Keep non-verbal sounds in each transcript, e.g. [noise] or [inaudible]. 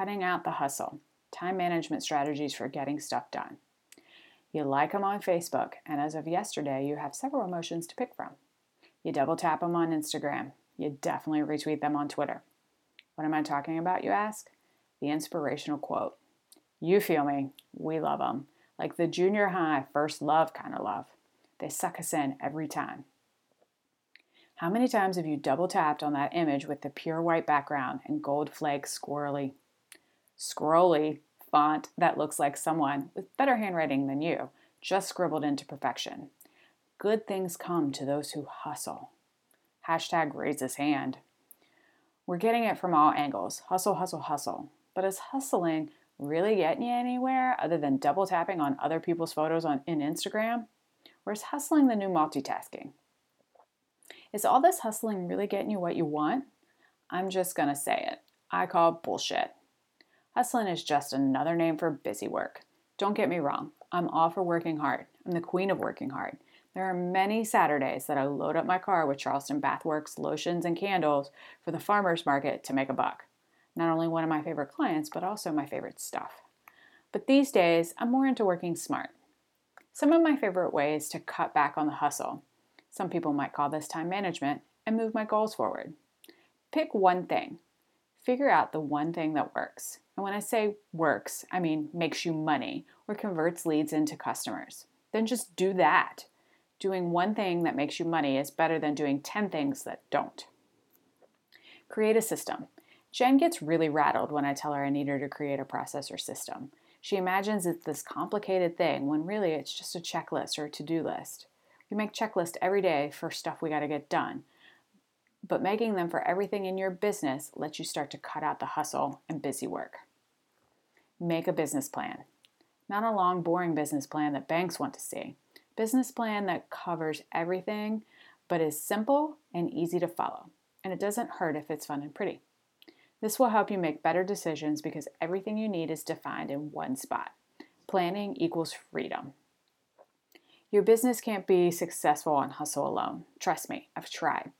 cutting out the hustle, time management strategies for getting stuff done. You like them on Facebook, and as of yesterday, you have several emotions to pick from. You double tap them on Instagram. You definitely retweet them on Twitter. What am I talking about, you ask? The inspirational quote. You feel me. We love them. Like the junior high first love kind of love. They suck us in every time. How many times have you double tapped on that image with the pure white background and gold flake squirrely, scrolly font that looks like someone with better handwriting than you just scribbled into perfection? Good things come to those who hustle. Hashtag raise his hand. We're getting it from all angles hustle, hustle, hustle. But is hustling really getting you anywhere other than double tapping on other people's photos on, in Instagram? Or is hustling the new multitasking? Is all this hustling really getting you what you want? I'm just to say it. I call bullshit. Hustling is just another name for busy work. Don't get me wrong, I'm all for working hard. I'm the queen of working hard. There are many Saturdays that I load up my car with Charleston Bathworks lotions and candles for the farmer's market to make a buck. Not only one of my favorite clients, but also my favorite stuff. But these days, I'm more into working smart. Some of my favorite ways to cut back on the hustle some people might call this time management, and move my goals forward. Pick one thing. Figure out the one thing that works. And when I say works, I mean makes you money or converts leads into customers. Then just do that. Doing one thing that makes you money is better than doing 10 things that don't. Create a system. Jen gets really rattled when I tell her I need her to create a process or system. She imagines it's this complicated thing when really it's just a checklist or a to do list. We make checklists every day for stuff we got to get done. But making them for everything in your business lets you start to cut out the hustle and busy work. Make a business plan. Not a long, boring business plan that banks want to see. Business plan that covers everything but is simple and easy to follow. And it doesn't hurt if it's fun and pretty. This will help you make better decisions because everything you need is defined in one spot. Planning equals freedom. Your business can't be successful on hustle alone. Trust me, I've tried.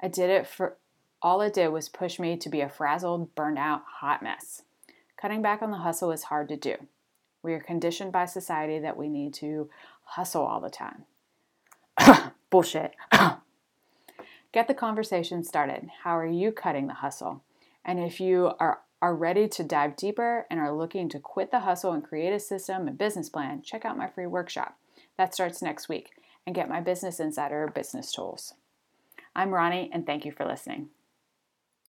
I did it for all it did was push me to be a frazzled, burned out, hot mess. Cutting back on the hustle is hard to do. We are conditioned by society that we need to hustle all the time. [coughs] Bullshit. [coughs] Get the conversation started. How are you cutting the hustle? And if you are, are ready to dive deeper and are looking to quit the hustle and create a system and business plan, check out my free workshop. That starts next week and get my Business Insider business tools. I'm Ronnie, and thank you for listening.